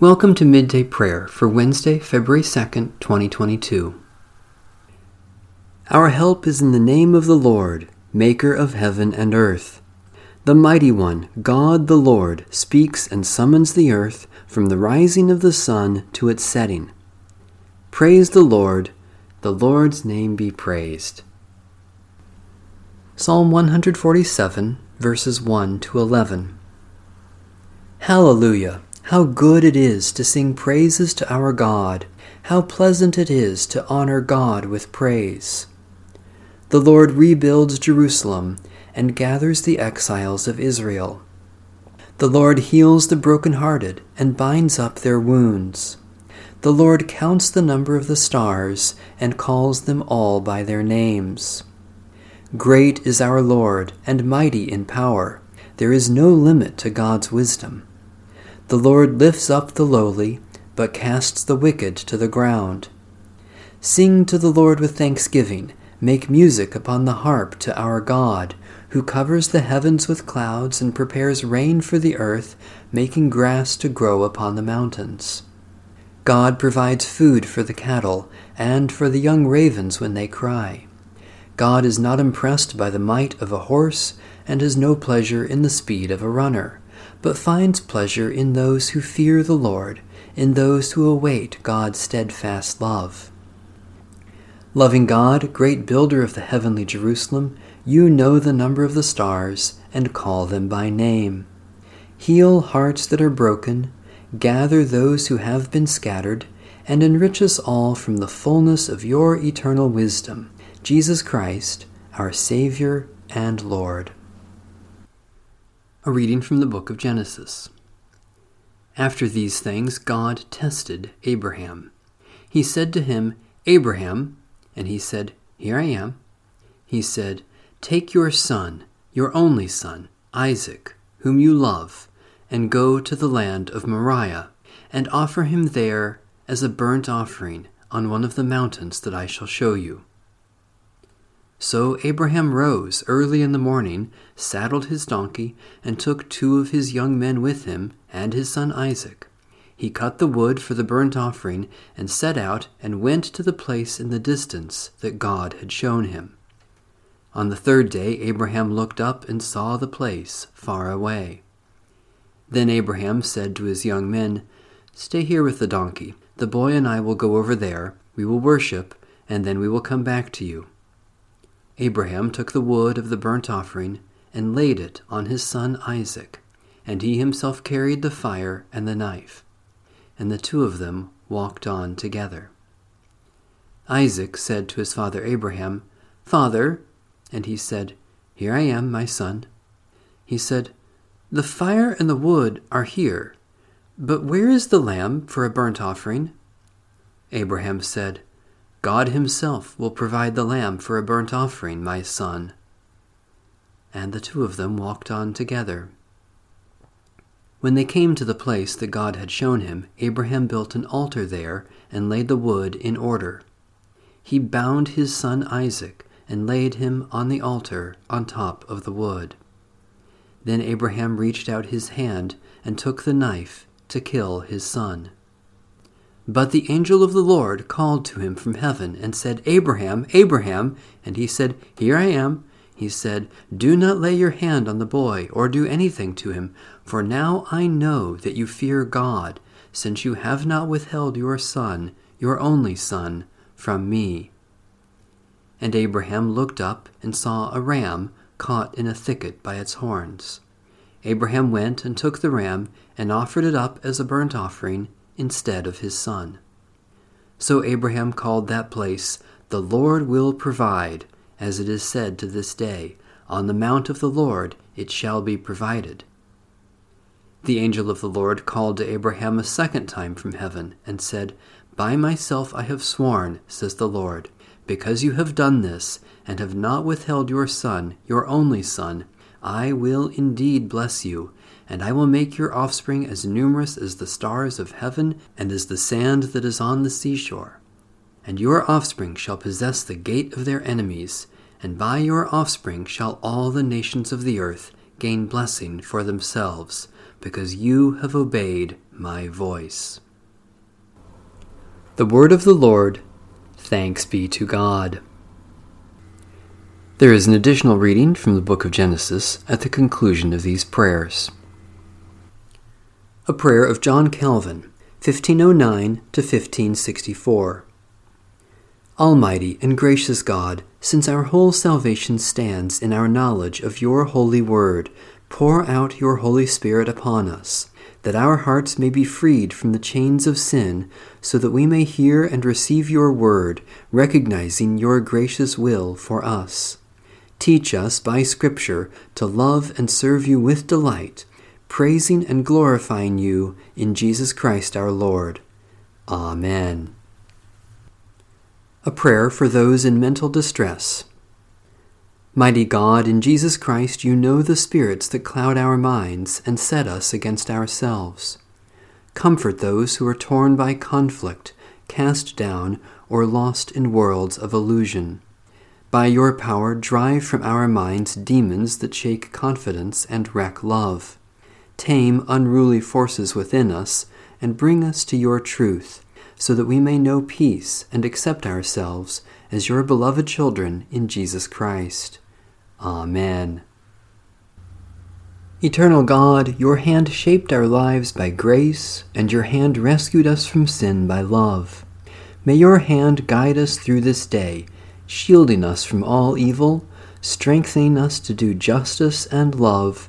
Welcome to Midday Prayer for Wednesday, February 2nd, 2022. Our help is in the name of the Lord, Maker of heaven and earth. The Mighty One, God the Lord, speaks and summons the earth from the rising of the sun to its setting. Praise the Lord, the Lord's name be praised. Psalm 147, verses 1 to 11. Hallelujah! How good it is to sing praises to our God! How pleasant it is to honor God with praise! The Lord rebuilds Jerusalem and gathers the exiles of Israel. The Lord heals the broken-hearted and binds up their wounds. The Lord counts the number of the stars and calls them all by their names. Great is our Lord and mighty in power. There is no limit to God's wisdom. The Lord lifts up the lowly, but casts the wicked to the ground. Sing to the Lord with thanksgiving. Make music upon the harp to our God, who covers the heavens with clouds and prepares rain for the earth, making grass to grow upon the mountains. God provides food for the cattle and for the young ravens when they cry. God is not impressed by the might of a horse and has no pleasure in the speed of a runner but finds pleasure in those who fear the Lord, in those who await God's steadfast love. Loving God, great builder of the heavenly Jerusalem, you know the number of the stars and call them by name. Heal hearts that are broken, gather those who have been scattered, and enrich us all from the fullness of your eternal wisdom, Jesus Christ, our Savior and Lord. A reading from the book of Genesis. After these things, God tested Abraham. He said to him, Abraham, and he said, Here I am. He said, Take your son, your only son, Isaac, whom you love, and go to the land of Moriah, and offer him there as a burnt offering on one of the mountains that I shall show you. So Abraham rose early in the morning, saddled his donkey, and took two of his young men with him, and his son Isaac. He cut the wood for the burnt offering, and set out and went to the place in the distance that God had shown him. On the third day Abraham looked up and saw the place far away. Then Abraham said to his young men, Stay here with the donkey. The boy and I will go over there, we will worship, and then we will come back to you. Abraham took the wood of the burnt offering and laid it on his son Isaac, and he himself carried the fire and the knife. And the two of them walked on together. Isaac said to his father Abraham, Father, and he said, Here I am, my son. He said, The fire and the wood are here, but where is the lamb for a burnt offering? Abraham said, God Himself will provide the lamb for a burnt offering, my son. And the two of them walked on together. When they came to the place that God had shown him, Abraham built an altar there and laid the wood in order. He bound his son Isaac and laid him on the altar on top of the wood. Then Abraham reached out his hand and took the knife to kill his son. But the angel of the Lord called to him from heaven and said, Abraham, Abraham. And he said, Here I am. He said, Do not lay your hand on the boy or do anything to him, for now I know that you fear God, since you have not withheld your son, your only son, from me. And Abraham looked up and saw a ram caught in a thicket by its horns. Abraham went and took the ram and offered it up as a burnt offering instead of his son. So Abraham called that place, The Lord will provide, as it is said to this day, On the mount of the Lord it shall be provided. The angel of the Lord called to Abraham a second time from heaven, and said, By myself I have sworn, says the Lord, because you have done this, and have not withheld your son, your only son, I will indeed bless you and I will make your offspring as numerous as the stars of heaven and as the sand that is on the seashore. And your offspring shall possess the gate of their enemies, and by your offspring shall all the nations of the earth gain blessing for themselves, because you have obeyed my voice. The word of the Lord, thanks be to God. There is an additional reading from the book of Genesis at the conclusion of these prayers. A prayer of John Calvin, 1509 to 1564. Almighty and gracious God, since our whole salvation stands in our knowledge of your holy word, pour out your Holy Spirit upon us, that our hearts may be freed from the chains of sin, so that we may hear and receive your word, recognizing your gracious will for us. Teach us by Scripture to love and serve you with delight, praising and glorifying you in Jesus Christ our Lord. Amen. A prayer for those in mental distress. Mighty God, in Jesus Christ, you know the spirits that cloud our minds and set us against ourselves. Comfort those who are torn by conflict, cast down, or lost in worlds of illusion. By your power, drive from our minds demons that shake confidence and wreck love. Tame unruly forces within us, and bring us to your truth so that we may know peace and accept ourselves as your beloved children in Jesus Christ. Amen. Eternal God, your hand shaped our lives by grace, and your hand rescued us from sin by love. May your hand guide us through this day, shielding us from all evil, strengthening us to do justice and love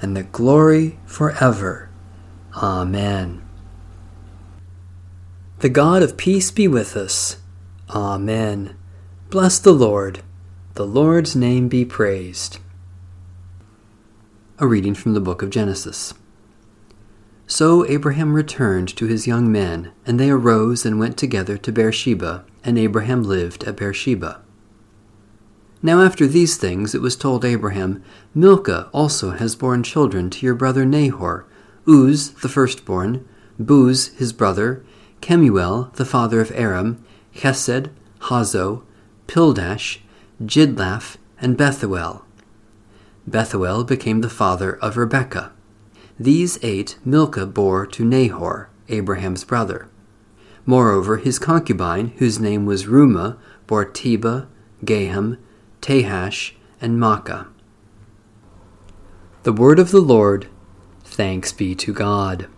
and the glory forever. Amen. The God of peace be with us. Amen. Bless the Lord. The Lord's name be praised. A reading from the book of Genesis. So Abraham returned to his young men, and they arose and went together to Beersheba, and Abraham lived at Beersheba. Now after these things it was told Abraham, Milcah also has borne children to your brother Nahor, Uz the firstborn, Buz his brother, Kemuel, the father of Aram, Chesed, Hazo, Pildash, Jidlaph, and Bethuel. Bethuel became the father of Rebekah. These eight Milcah bore to Nahor, Abraham's brother. Moreover, his concubine, whose name was Reumah, bore Tebah, Gaham, Tahash, and Maacah. The word of the Lord, thanks be to God.